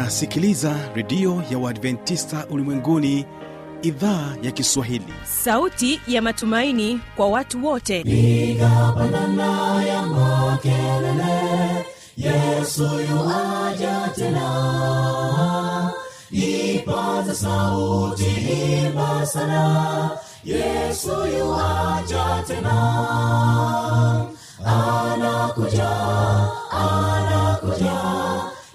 unasikiliza redio ya uadventista ulimwenguni idhaa ya kiswahili. Sauti ya matumaini kwa watu wote. Piga pandana ya makelele yesu yuaja tena. Ipaza sauti imba sana yesu yuaja tena. Anakuja anakuja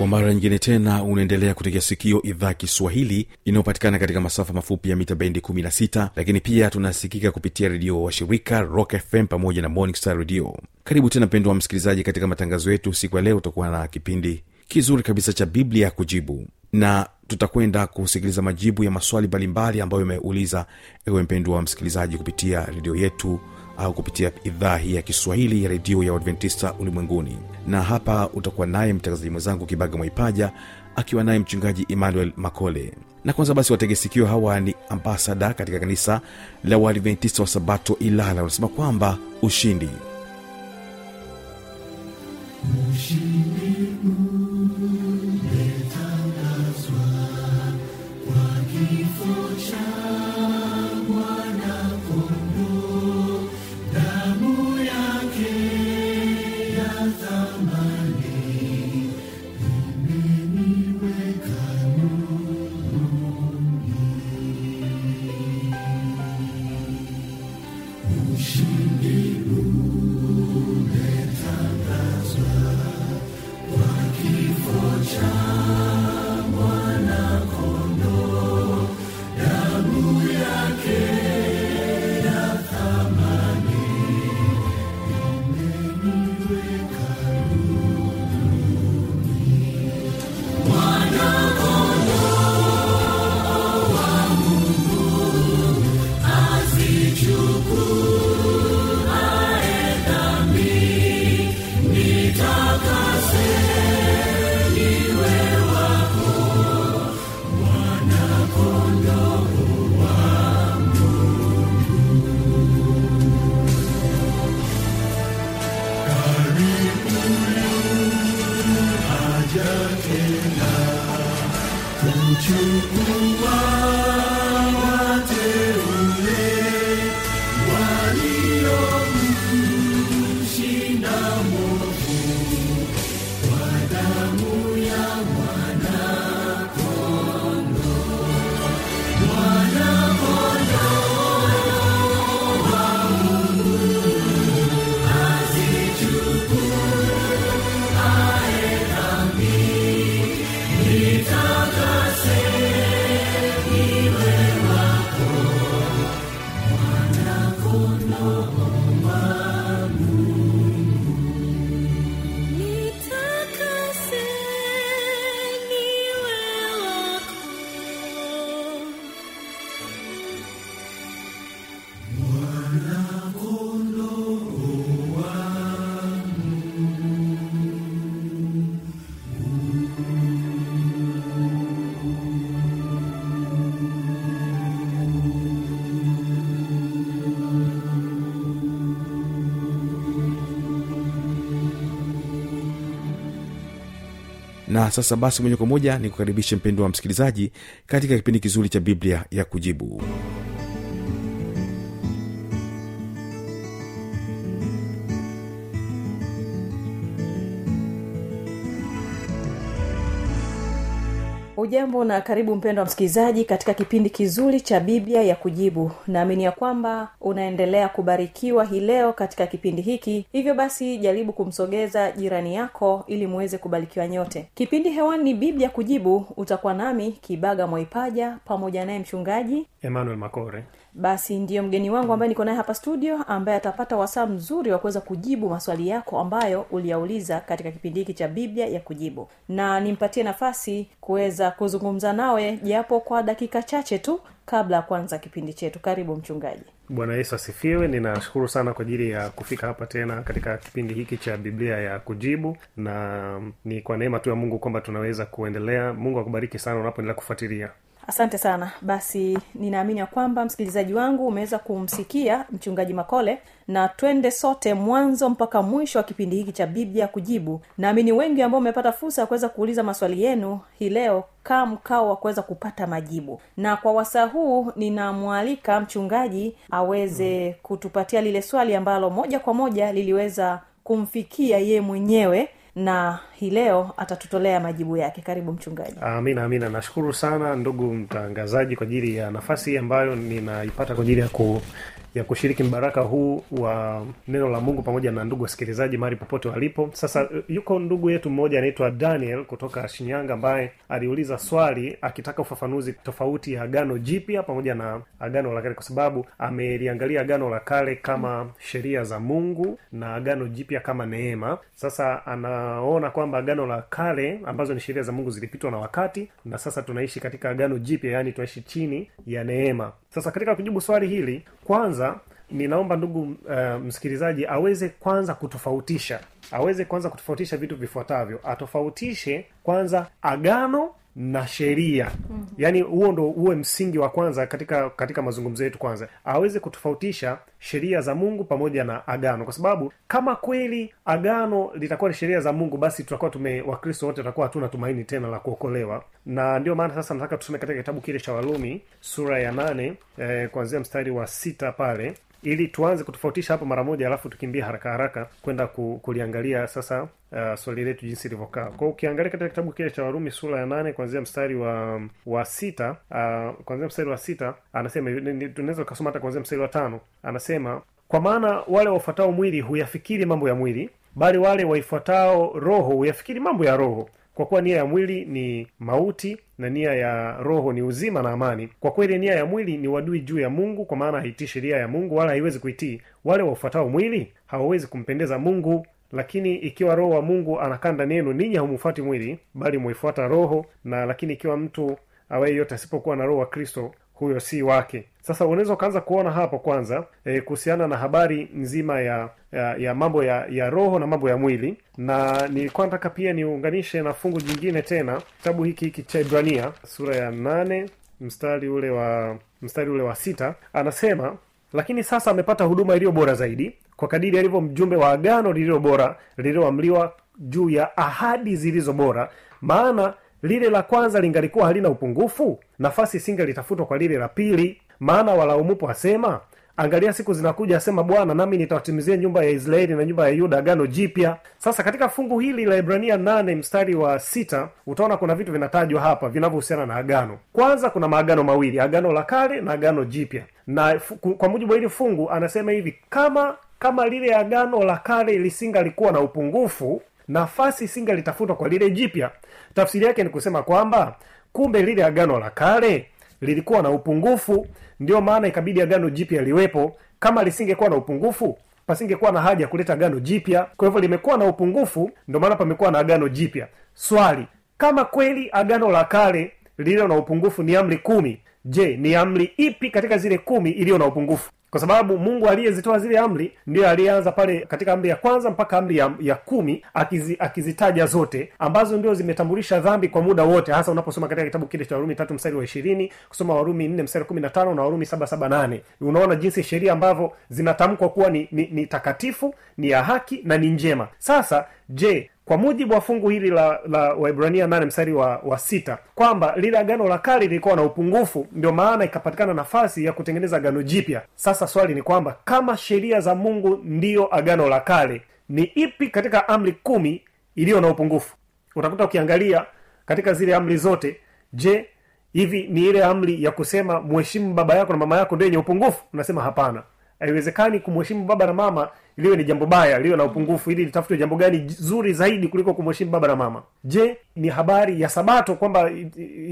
kwa mara nyingine tena unaendelea kutegea sikio idhaa kiswahili inayopatikana katika masafa mafupi ya mita bendi 16 lakini pia tunasikika kupitia redio washirika rock fm pamoja na morning star radio. Karibu tena mpendo wa msikilizaji katika matangazo yetu siku ya leo. Utakuwa na kipindi kizuri kabisa cha biblia ya kujibu na tutakwenda kusikiliza majibu ya maswali mbalimbali ambayo imeuliza ewe mpendo wa msikilizaji kupitia redio yetu au kupitia idhaa hii ya kiswahili ya redio ya uadventista ulimwenguni. Na hapa utakuwa naye mtangazaji mwenzangu kibaga mwaipaja akiwa naye mchungaji emmanuel makole. Na kwanza basi wategesikio hawa ni ambasada katika kanisa la uadventista wa sabato ilala. Wanasema kwamba ushindi. Nitakase na sasa basi moja kwa moja ni kukaribishe mpendo wa msikilizaji katika kipindi kizuri cha biblia ya kujibu ujambo na karibu mpendo wa msikilizaji katika kipindi kizuri cha biblia ya kujibu. Naamini ya kwamba unaendelea kubarikiwa hii leo katika kipindi hiki. Hivyo basi jaribu kumsogeza jirani yako ili muweze kubarikiwa nyote. Kipindi hewani ni biblia kujibu. Utakuwa nami kibaga mwaipaja pamoja naye mchungaji emmanuel makore basi ndiyo mgeni wangu ambaye niko naye hapa studio ambaye atapata wasaa mzuri wa kuweza kujibu maswali yako ambayo uliyauliza katika kipindi hiki cha biblia ya kujibu. Na nimpatie nafasi kuweza kuzungumza nawe japo kwa dakika chache tu kabla ya kuanza kipindi chetu. Karibu mchungaji. Bwana yesu asifiwe. Ninashukuru sana kwa ajili ya kufika hapa tena katika kipindi hiki cha biblia ya kujibu. Na ni kwa neema tu ya mungu kwamba tunaweza kuendelea. Mungu akubariki sana unapoendelea kufuatilia asante sana. Basi ninaamini ya kwamba msikilizaji wangu umeweza kumsikia mchungaji makole na twende sote mwanzo mpaka mwisho wa kipindi hiki cha biblia kujibu. Naamini wengi ambao umepata fursa ya kuweza kuuliza maswali yenu hii leo kaa mkao wa kuweza kupata majibu. Na kwa wasaa huu ninamwalika mchungaji aweze kutupatia lile swali ambalo moja kwa moja liliweza kumfikia yeye mwenyewe na hii leo atatutolea majibu yake. Karibu mchungaji. Amina amina nashukuru sana ndugu mtangazaji kwa ajili ya nafasi ambayo ninaipata kwa ajili ya ku ya kushiriki mbaraka huu wa neno la mungu pamoja na ndugu wasikilizaji mahali popote walipo. Sasa yuko ndugu yetu mmoja anaitwa daniel kutoka shinyanga ambaye aliuliza swali akitaka ufafanuzi tofauti ya agano jipya pamoja na agano la kale kwa sababu ameliangalia agano la kale kama sheria za mungu na agano jipya kama neema. Sasa anaona kwamba agano la kale ambazo ni sheria za mungu zilipitwa na wakati na sasa tunaishi katika agano jipya yaani tunaishi chini ya neema. Sasa katika kujibu swali hili kwanza ninaomba ndugu uh, msikilizaji aweze kwanza kutofautisha aweze kwanza kutofautisha vitu vifuatavyo. Atofautishe kwanza agano na sheria. Mm-hmm. yaani huo ndo uwe msingi wa kwanza katika katika mazungumzo yetu kwanza. Aweze kutofautisha sheria za mungu pamoja na agano. Kwa sababu kama kweli agano litakuwa ni sheria za mungu basi tutakuwa tume wakristo wote tutakuwa hatuna tumaini tena la kuokolewa. Na ndio maana sasa nataka tusome katika kitabu kile cha walumi sura ya nane eh, kuanzia mstari wa sita pale ili tuanze kutofautisha hapo mara moja alafu tukimbie haraka haraka kwenda ku, kuliangalia sasa uh, swali letu jinsi ilivyokaa. Kwao ukiangalia katika kitabu kile cha warumi sura ya nane kuanzia mstari wa wa sita uh, kuanzia mstari wa sita anasema tunaweza ukasoma hata kuanzia mstari wa tano. Anasema kwa maana wale wafuatao mwili huyafikiri mambo ya mwili bali wale waifuatao roho huyafikiri mambo ya roho kwa kuwa nia ya mwili ni mauti na nia ya roho ni uzima na amani. Kwa kweli nia ya mwili ni wadui juu ya mungu kwa maana haitii sheria ya mungu wala haiwezi kuitii wale waufuatao mwili. Hawawezi kumpendeza mungu lakini ikiwa roho wa mungu anakaa ndani yenu ninyi haumufuati mwili bali mwaifuata roho. Na lakini ikiwa mtu awaye yote asipokuwa na roho wa kristo huyo si wake. Sasa unaweza ukaanza kuona hapo kwanza e, kuhusiana na habari nzima ya ya, ya mambo ya ya roho na mambo ya mwili. Na nilikuwa nataka pia niunganishe na fungu jingine tena kitabu hiki hiki cha ibrania sura ya nane mstari ule wa mstari ule wa sita. Anasema lakini sasa amepata huduma iliyo bora zaidi kwa kadiri alivyo mjumbe wa agano lililo bora lililoamliwa juu ya ahadi zilizo bora. Maana lile la kwanza lingalikuwa halina upungufu? Nafasi isingelitafutwa kwa lile la pili. Maana walaumupo asema angalia siku zinakuja asema bwana nami nitawatimizia nyumba ya israeli na nyumba ya yuda agano jipya. Sasa katika fungu hili la ibrania nane mstari wa sita utaona kuna vitu vinatajwa hapa vinavyohusiana na agano. Kwanza kuna maagano mawili agano la kale na agano jipya. Na kwa mujibu wa hili fungu anasema hivi kama kama lile agano la kale lisingalikuwa na upungufu nafasi isingelitafutwa kwa lile jipya. Tafsiri yake ni kusema kwamba kumbe lile agano la kale lilikuwa na upungufu ndio maana ikabidi agano jipya liwepo. Kama lisingekuwa na upungufu pasingekuwa na haja ya kuleta agano jipya. Kwa hivyo limekuwa na upungufu ndio maana pamekuwa na agano jipya. Swali kama kweli agano la kale lililo na upungufu ni amri kumi je ni amri ipi katika zile kumi iliyo na upungufu kwa sababu mungu aliyezitoa zile amri ndiyo aliyeanza pale katika amri ya kwanza mpaka amri ya, ya kumi akizi, akizitaja zote ambazo ndio zimetambulisha dhambi kwa muda wote hasa unaposoma katika kitabu kile cha warumi tatu mstari wa ishirini kusoma warumi nne mstari kumi na tano na warumi saba saba nane. Unaona jinsi sheria ambavyo zinatamkwa kuwa ni, ni, ni takatifu ni ya haki na ni njema. Sasa je kwa mujibu wa fungu hili la la waibrania nane mstari wa, wa sita kwamba lile agano la kale lilikuwa na upungufu ndio maana ikapatikana nafasi ya kutengeneza agano jipya. Sasa swali ni kwamba kama sheria za mungu ndiyo agano la kale ni ipi katika amri kumi iliyo na upungufu? Utakuta ukiangalia katika zile amri zote je hivi ni ile amri ya kusema mheshimu baba yako na mama yako ndio yenye upungufu? Unasema hapana haiwezekani kumheshimu baba na mama liwe ni jambo baya liwe na upungufu ili litafutwe jambo gani zuri zaidi kuliko kumheshimu baba na mama. Je ni habari ya sabato kwamba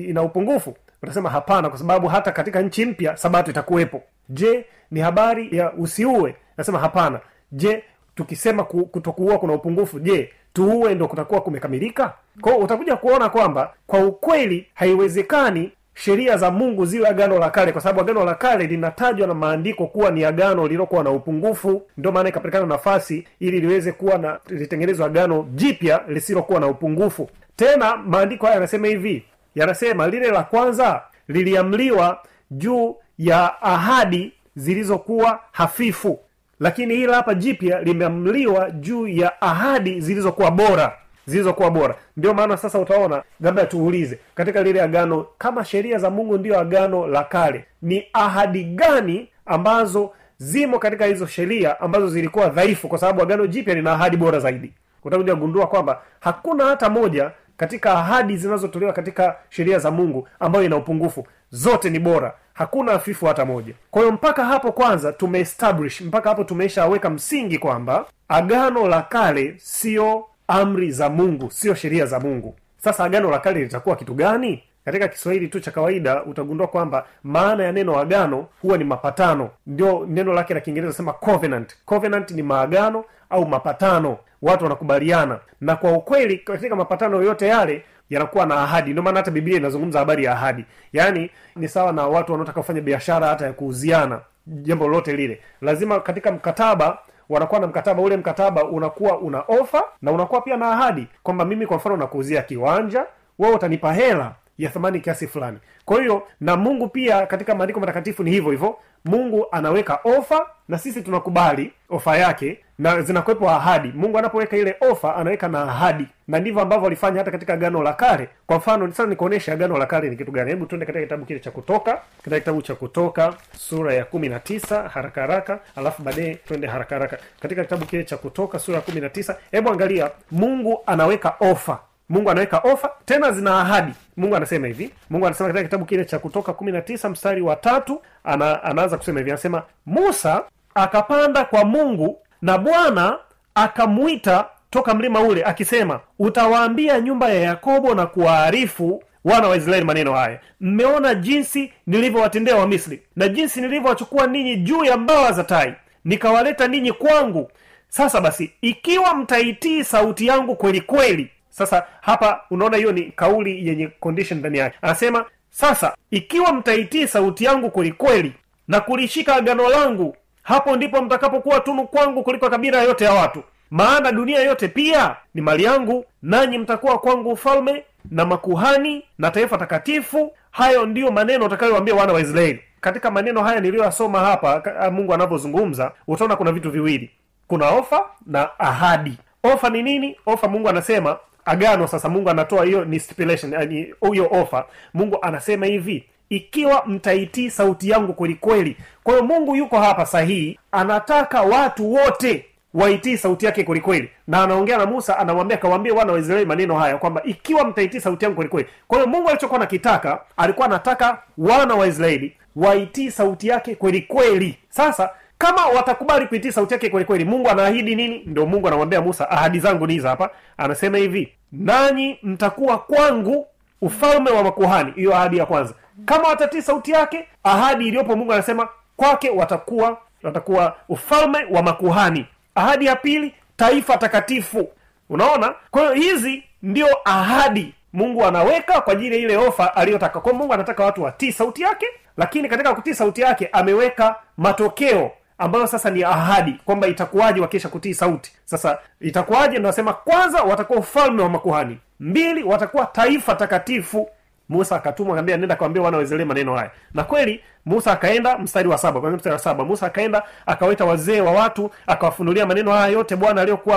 ina upungufu? Utasema hapana kwa sababu hata katika nchi mpya sabato itakuwepo. Je ni habari ya usiue? Nasema hapana. Je tukisema kutokuua kuna upungufu je tuue ndo kutakuwa kumekamilika? Kwao utakuja kuona kwamba kwa ukweli haiwezekani sheria za mungu ziwe agano la kale kwa sababu agano la kale linatajwa na maandiko kuwa ni agano lililokuwa na upungufu. Ndio maana ikapatikana nafasi ili liweze kuwa na litengenezwa agano jipya lisilokuwa na upungufu. Tena maandiko haya yanasema hivi yanasema lile la kwanza liliamliwa juu ya ahadi zilizokuwa hafifu. Lakini hili hapa jipya limeamliwa juu ya ahadi zilizokuwa bora zilizokuwa bora. Ndio maana sasa utaona labda tuulize katika lile agano kama sheria za mungu ndio agano la kale ni ahadi gani ambazo zimo katika hizo sheria ambazo zilikuwa dhaifu? Kwa sababu agano jipya lina ahadi bora zaidi. Utakuja kugundua kwamba hakuna hata moja katika ahadi zinazotolewa katika sheria za mungu ambayo ina upungufu. Zote ni bora. Hakuna hafifu hata moja. Kwa hiyo mpaka hapo kwanza tumeestablish mpaka hapo tumeishaweka msingi kwamba agano la kale sio amri za mungu sio sheria za mungu. Sasa agano la kale litakuwa kitu gani? Katika kiswahili tu cha kawaida utagundua kwamba maana ya neno agano huwa ni mapatano. Ndio neno lake la kiingereza sema covenant. Covenant ni maagano au mapatano. Watu wanakubaliana. Na kwa ukweli katika mapatano yoyote yale yanakuwa na ahadi. Ndio maana hata biblia inazungumza habari ya ahadi. Yaani ni sawa na watu wanaotaka kufanya biashara hata ya kuuziana. Jambo lolote lile. Lazima katika mkataba wanakuwa na mkataba ule mkataba unakuwa una ofa na unakuwa pia na ahadi kwamba mimi kwa mfano nakuuzia kiwanja wewe utanipa hela ya thamani kiasi fulani. Kwa hiyo na mungu pia katika maandiko matakatifu ni hivyo hivyo. Mungu anaweka ofa na sisi tunakubali ofa yake na zinakuwepo ahadi. Mungu anapoweka ile ofa anaweka na ahadi. Na ndivyo ambavyo alifanya hata katika agano la kale. Kwa mfano sasa nikuonyeshe agano la kale ni kitu gani? Hebu tuende katika kitabu kile cha kutoka katika kitabu cha kutoka sura ya kumi na tisa haraka haraka alafu baadaye twende haraka haraka. Katika kitabu kile cha kutoka sura ya kumi na tisa hebu angalia mungu anaweka ofa mungu anaweka ofa tena zina ahadi. Mungu anasema hivi mungu anasema katika kitabu kile cha kutoka kumi na tisa mstari wa tatu ana, anaanza kusema hivi anasema musa akapanda kwa mungu na bwana akamwita toka mlima ule akisema utawaambia nyumba ya yakobo na kuwaarifu wana wa israeli maneno haya. Mmeona jinsi nilivyowatendea wamisri na jinsi nilivyowachukua ninyi juu ya mbawa za tai nikawaleta ninyi kwangu. Sasa basi ikiwa mtaitii sauti yangu kweli kweli sasa hapa unaona hiyo ni kauli yenye condition ndani yake. Anasema sasa ikiwa mtaitii sauti yangu kwelikweli na kulishika agano langu hapo ndipo mtakapokuwa tunu kwangu kuliko kabila yote ya watu. Maana dunia yote pia ni mali yangu nanyi mtakuwa kwangu ufalme na makuhani na taifa takatifu. Hayo ndiyo maneno utakayowambia wana wa israeli. Katika maneno haya niliyoyasoma hapa mungu anavyozungumza utaona kuna vitu viwili. Kuna ofa na ahadi. Ofa ni nini? Ofa mungu anasema agano sasa mungu anatoa hiyo ni stipulation yani hiyo ofa mungu anasema hivi ikiwa mtaitii sauti yangu kwelikweli kwa hiyo mungu yuko hapa sahihi anataka watu wote waitii sauti yake kwelikweli na anaongea na musa anamwambia kawaambie wana wa israeli maneno haya kwamba ikiwa mtaitii sauti yangu kwelikweli kwa hiyo mungu alichokuwa nakitaka alikuwa anataka wana wa israeli waitii sauti yake kwelikweli sasa kama watakubali kuitii sauti yake kweli kweli mungu anaahidi nini? Ndio mungu anamwambia musa ahadi zangu ni hapa. Anasema hivi nanyi mtakuwa kwangu ufalme wa makuhani. Hiyo ahadi ya kwanza. Kama watatii sauti yake ahadi iliyopo mungu anasema kwake watakuwa watakuwa ufalme wa makuhani. Ahadi ya pili taifa takatifu. Unaona? Kwa hiyo hizi ndio ahadi mungu anaweka kwa ajili ya ile ofa aliyotaka. Kwa mungu anataka watu watii sauti yake lakini katika kutii sauti yake ameweka matokeo ambayo sasa ni ahadi kwamba itakuwaje wakisha kutii sauti. Sasa itakuwaje? Nasema kwanza watakuwa ufalme wa makuhani mbili watakuwa taifa takatifu. Musa akatumwa akaambia nenda kawambia wana waisraeli maneno haya. Na kweli musa akaenda mstari wa saba kwanza mstari wa saba musa akaenda akawaita wazee wa watu akawafunulia maneno haya yote bwana aliyokuwa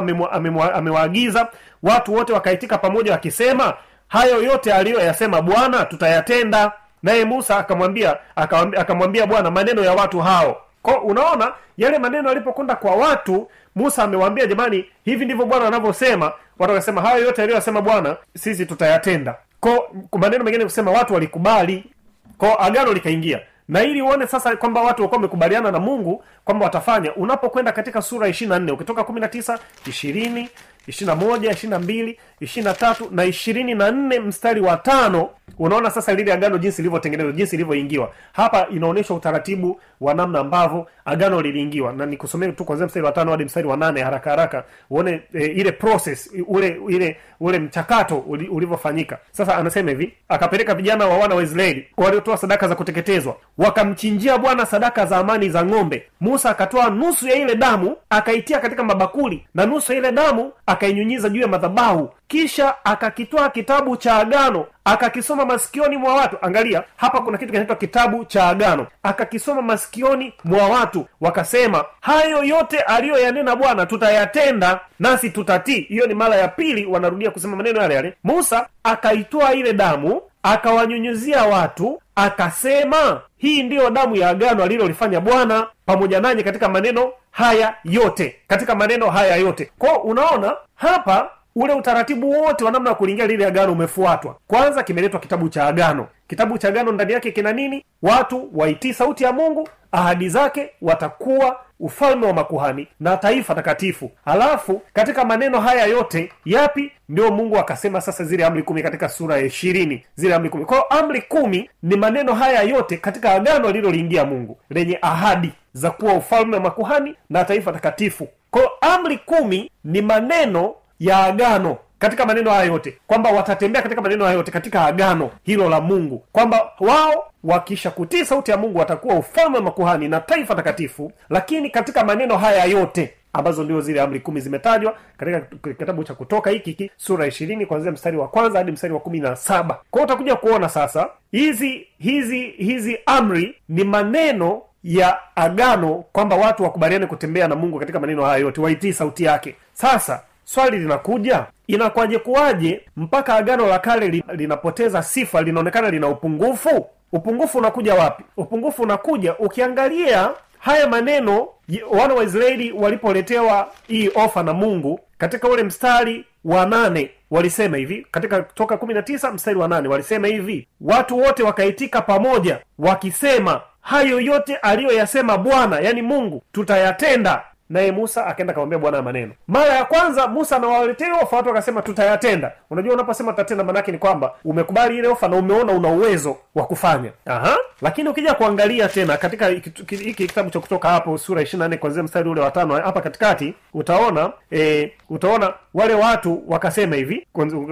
amewaagiza. Watu wote wakaitika pamoja wakisema hayo yote aliyoyasema bwana tutayatenda. Naye musa akamwambia akamwambia bwana maneno ya watu hao kwa unaona yale maneno alipokwenda kwa watu musa amewaambia jamani hivi ndivyo bwana anavyosema. Watu wakasema hayo yote aliyoyasema bwana sisi tutayatenda. Ko maneno mengine kusema watu walikubali. Ko agano likaingia. Na ili uone sasa kwamba watu walikuwa wamekubaliana na mungu kwamba watafanya unapokwenda katika sura ishiri na nne ukitoka kumi na tisa ishirini ishirina moja ishirina mbili ishirina tatu na ishirini na nne mstari wa tano. Unaona sasa lile agano jinsi lilivyotengenezwa jinsi ilivyoingiwa. Hapa inaonyesha utaratibu wa namna ambavyo agano liliingiwa. Na nikusomee tu kwanzia mstari wa tano hadi mstari wa nane haraka haraka uone e, ile process ule ile ule mchakato ulivyofanyika. Sasa anasema hivi akapeleka vijana wa wana wa israeli waliotoa sadaka za kuteketezwa wakamchinjia bwana sadaka za amani za ng'ombe. Musa akatoa nusu ya ile damu akaitia katika mabakuli na nusu ya ile damu akainyunyiza juu ya madhabahu. Kisha akakitoa kitabu cha agano akakisoma masikioni mwa watu. Angalia hapa kuna kitu kinaitwa kitabu cha agano. Akakisoma masikioni mwa watu wakasema hayo yote aliyoyanena bwana tutayatenda nasi tutatii. Hiyo ni mara ya pili wanarudia kusema maneno yale yale. Musa akaitoa ile damu akawanyunyuzia watu akasema hii ndiyo damu ya agano alilolifanya bwana pamoja nanyi katika maneno haya yote. Katika maneno haya yote. Kwao unaona hapa ule utaratibu wote wa namna ya kulingia lile agano umefuatwa. Kwanza kimeletwa kitabu cha agano. Kitabu cha agano ndani yake kina nini? Watu waitii sauti ya mungu ahadi zake watakuwa ufalme wa makuhani na taifa takatifu. Halafu katika maneno haya yote yapi ndio mungu akasema sasa zile amri kumi katika sura ya ishirini? Zile amri kumi. Kwayo amri kumi ni maneno haya yote katika agano aliloliingia mungu lenye ahadi za kuwa ufalme wa makuhani na taifa takatifu. Kwayo amri kumi ni maneno ya agano katika maneno haya yote kwamba watatembea katika maneno haya yote katika agano hilo la mungu kwamba wao wakisha kutii sauti ya mungu watakuwa ufalme wa makuhani na taifa takatifu. Lakini katika maneno haya yote ambazo ndio zile amri kumi zimetajwa katika kitabu cha kutoka hiki hiki sura ishirini kuanzia mstari wa kwanza hadi mstari wa kumi na saba. Kwao utakuja kuona sasa hizi hizi hizi amri ni maneno ya agano kwamba watu wakubaliane kutembea na mungu katika maneno haya yote waitii sauti yake. Sasa swali linakuja inakwaje kuwaje mpaka agano la kale linapoteza sifa linaonekana lina upungufu? Upungufu unakuja wapi? Upungufu unakuja ukiangalia haya maneno wana wa israeli walipoletewa hii ofa na mungu katika ule mstari wa nane walisema hivi katika toka kumi na tisa mstari wa nane walisema hivi watu wote wakaitika pamoja wakisema hayo yote aliyoyasema bwana yani mungu tutayatenda naye musa akaenda akamwambia bwana ya maneno. Mara ya kwanza musa amewaletea ofa watu wakasema tutayatenda. Unajua unaposema tutatenda maanake ni kwamba umekubali ile ofa na umeona una uwezo wa kufanya. Aha. lakini ukija kuangalia tena katika hiki kitabu cha kutoka hapo sura ishiri nne kwanzia mstari ule wa tano hapa katikati utaona e, utaona wale watu wakasema hivi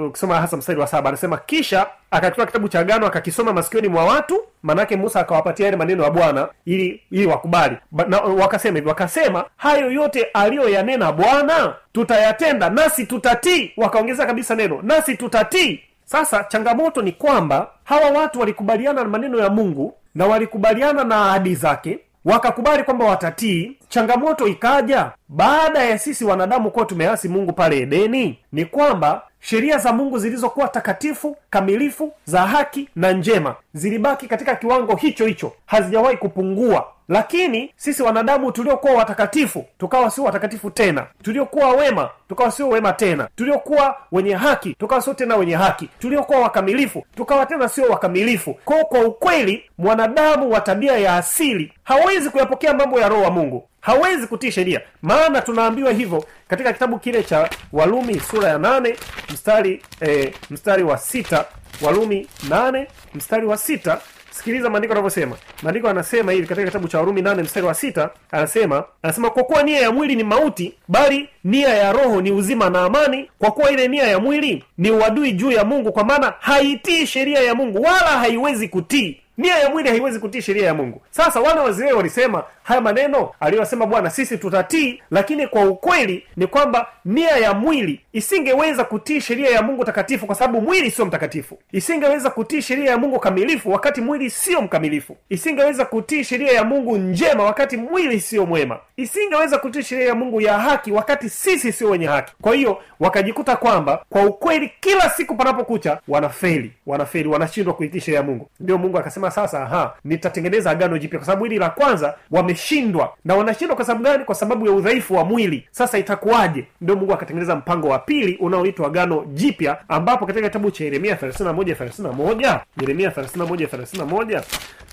ukisoma hasa mstari wa saba anasema kisha akakitoa kitabu cha agano akakisoma masikioni mwa watu manake musa akawapatia yale maneno ya bwana ili ili wakubali. Ba- na, wakasema hivi wakasema hayo yote aliyoyanena bwana tutayatenda nasi tutatii. Wakaongeza kabisa neno nasi tutatii. Sasa changamoto ni kwamba hawa watu walikubaliana na maneno ya mungu na walikubaliana na ahadi zake wakakubali kwamba watatii changamoto ikaja baada ya sisi wanadamu kuwa tumeasi mungu pale edeni? Ni kwamba sheria za mungu zilizokuwa takatifu kamilifu za haki na njema zilibaki katika kiwango hicho hicho hazijawahi kupungua. Lakini sisi wanadamu tuliokuwa watakatifu tukawa sio watakatifu tena. Tuliokuwa wema tukawa sio wema tena. Tuliokuwa wenye haki tukawa sio tena wenye haki. Tuliokuwa wakamilifu tukawa tena sio wakamilifu. Kwao kwa ukweli mwanadamu wa tabia ya asili hawezi kuyapokea mambo ya roho wa mungu hawezi kutii sheria. Maana tunaambiwa hivyo katika kitabu kile cha walumi sura ya nane mstari e, mstari wa sita. Walumi nane mstari wa sita. Sikiliza maandiko anavyosema maandiko anasema hivi katika kitabu cha warumi nane mstari wa sita. Anasema anasema kwa kuwa nia ya mwili ni mauti bali nia ya roho ni uzima na amani. Kwa kuwa ile nia ya mwili ni uadui juu ya mungu kwa maana haitii sheria ya mungu wala haiwezi kutii. Nia ya mwili haiwezi kutii sheria ya mungu. Sasa wana wa walisema haya maneno aliyosema bwana sisi tutatii lakini kwa ukweli ni kwamba nia ya mwili isingeweza kutii sheria ya mungu takatifu kwa sababu mwili sio mtakatifu. Isingeweza kutii sheria ya mungu kamilifu wakati mwili sio mkamilifu. Isingeweza kutii sheria ya mungu njema wakati mwili sio mwema. Isingeweza kutii sheria ya mungu ya haki wakati sisi sio wenye haki. Kwa hiyo wakajikuta kwamba kwa ukweli kila siku panapokucha wanafeli wanafeli wanashindwa kuitii sheria ya mungu. Ndio mungu akasema sasa aha nitatengeneza agano jipya kwa sababu hili la kwanza wameshindwa wameshindwa na wanashindwa kwa sababu gani? Kwa sababu ya udhaifu wa mwili. Sasa itakuwaje? Ndio mungu akatengeneza mpango wa pili unaoitwa agano jipya ambapo katika kitabu cha yeremia 31 31 yeremia 31 31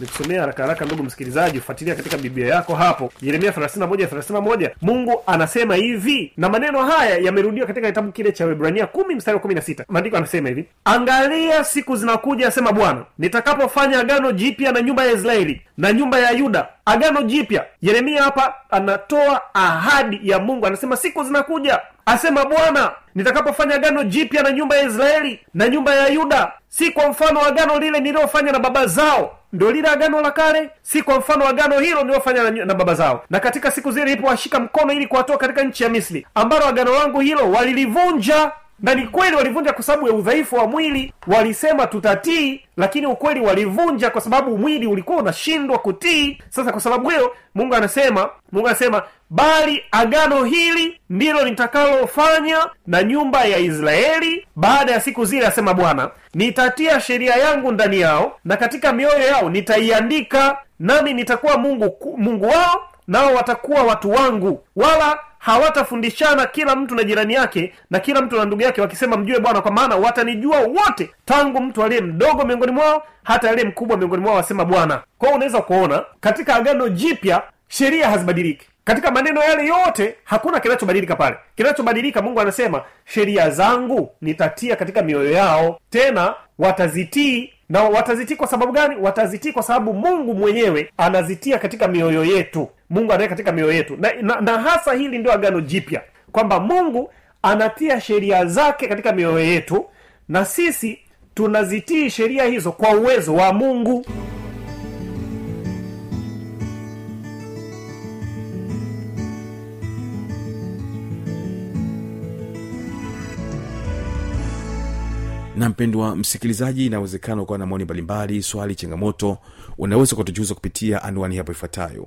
nikusomea haraka haraka ndugu msikilizaji ufuatilia katika biblia yako hapo. Yeremia 31 31 mungu anasema hivi na maneno haya yamerudiwa katika kitabu kile cha webrania 10 mstari wa 16 maandiko anasema hivi angalia siku zinakuja asema bwana nitakapofanya agano jipya na nyumba ya israeli na nyumba ya yuda agano jipya. Yeremia hapa anatoa ahadi ya mungu. Anasema siku zinakuja asema bwana nitakapofanya agano jipya na nyumba ya israeli na nyumba ya yuda. Si kwa mfano agano lile nililofanya na baba zao ndio lile agano la kale. Si kwa mfano agano hilo nililofanya na, na baba zao. Na katika siku zile ilipowashika mkono ili kuwatoa katika nchi ya misri ambalo agano langu hilo walilivunja na ni kweli walivunja kwa sababu ya udhaifu wa mwili. Walisema tutatii lakini ukweli walivunja kwa sababu mwili ulikuwa unashindwa kutii. Sasa kwa sababu hiyo mungu anasema mungu anasema bali agano hili ndilo nitakalofanya na nyumba ya israeli baada ya siku zile asema bwana. Nitatia sheria yangu ndani yao na katika mioyo yao nitaiandika nami nitakuwa mungu mungu wao nao watakuwa watu wangu. Wala hawatafundishana kila mtu na jirani yake na kila mtu na ndugu yake wakisema mjue bwana kwa maana watanijua wote tangu mtu aliye mdogo miongoni mwao hata aliye mkubwa miongoni mwao wasema bwana. Kwao unaweza kuona katika agano jipya sheria hazibadiliki. Katika maneno yale yote hakuna kinachobadilika pale. Kinachobadilika mungu anasema sheria zangu nitatia katika mioyo yao tena watazitii. Na watazitii kwa sababu gani? Watazitii kwa sababu mungu mwenyewe anazitia katika mioyo yetu mungu anaweka katika mioyo yetu. Na, na, na hasa hili ndio agano jipya kwamba mungu anatia sheria zake katika mioyo yetu na sisi tunazitii sheria hizo kwa uwezo wa mungu. Na mpendwa msikilizaji inawezekana ukawa na maoni mbalimbali swali changamoto unaweza ukatujuza kupitia anwani hapo ifuatayo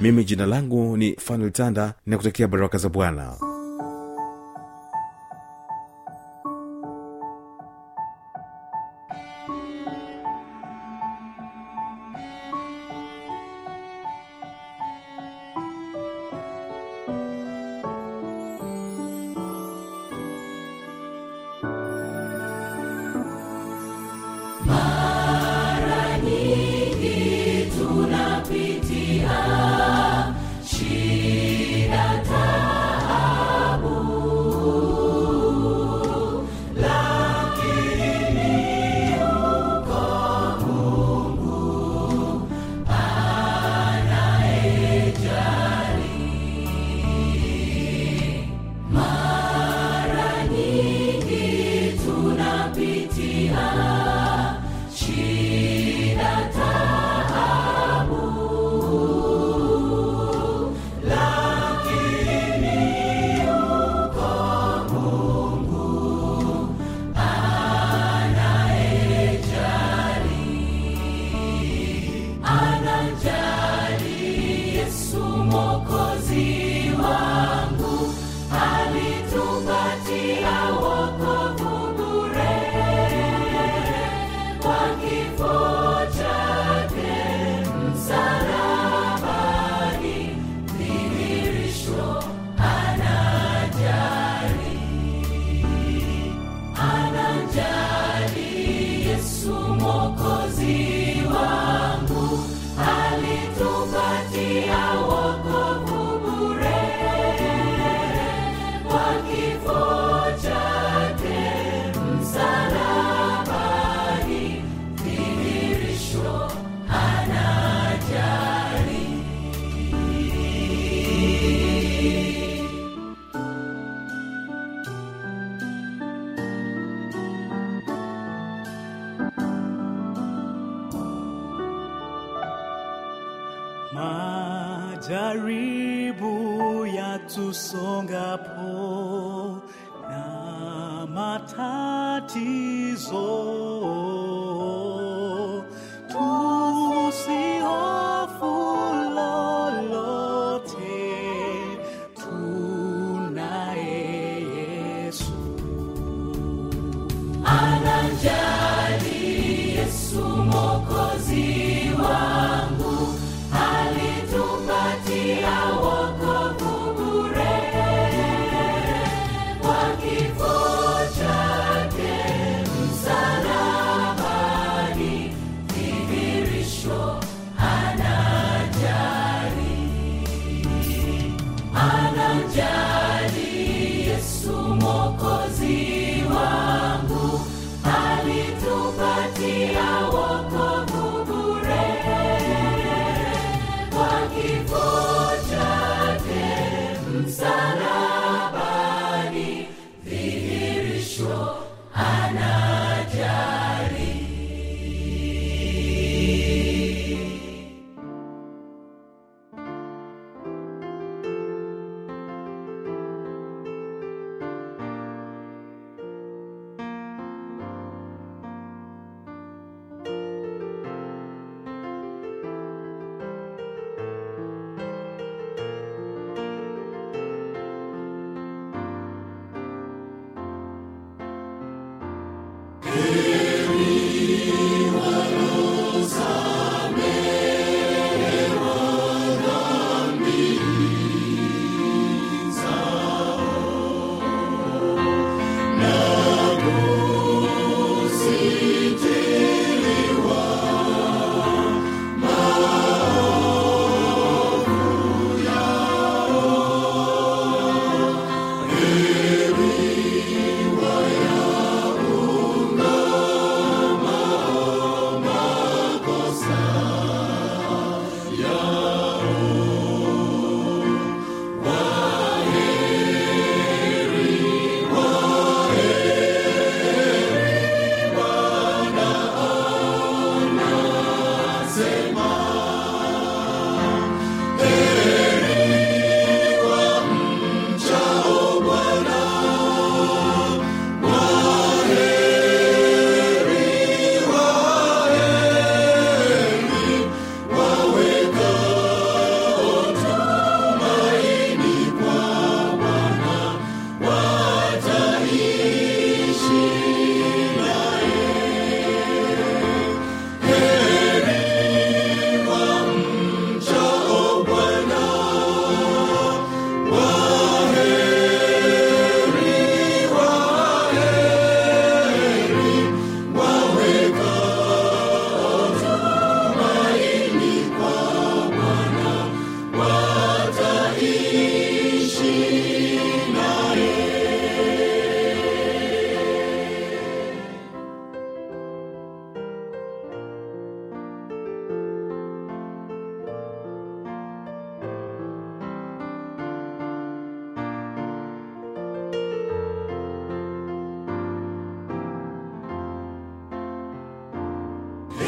mimi jina langu ni fanuel tanda ninakutakia baraka za bwana 莫过。Majaribu yatusongapo na matatizo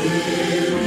Deus.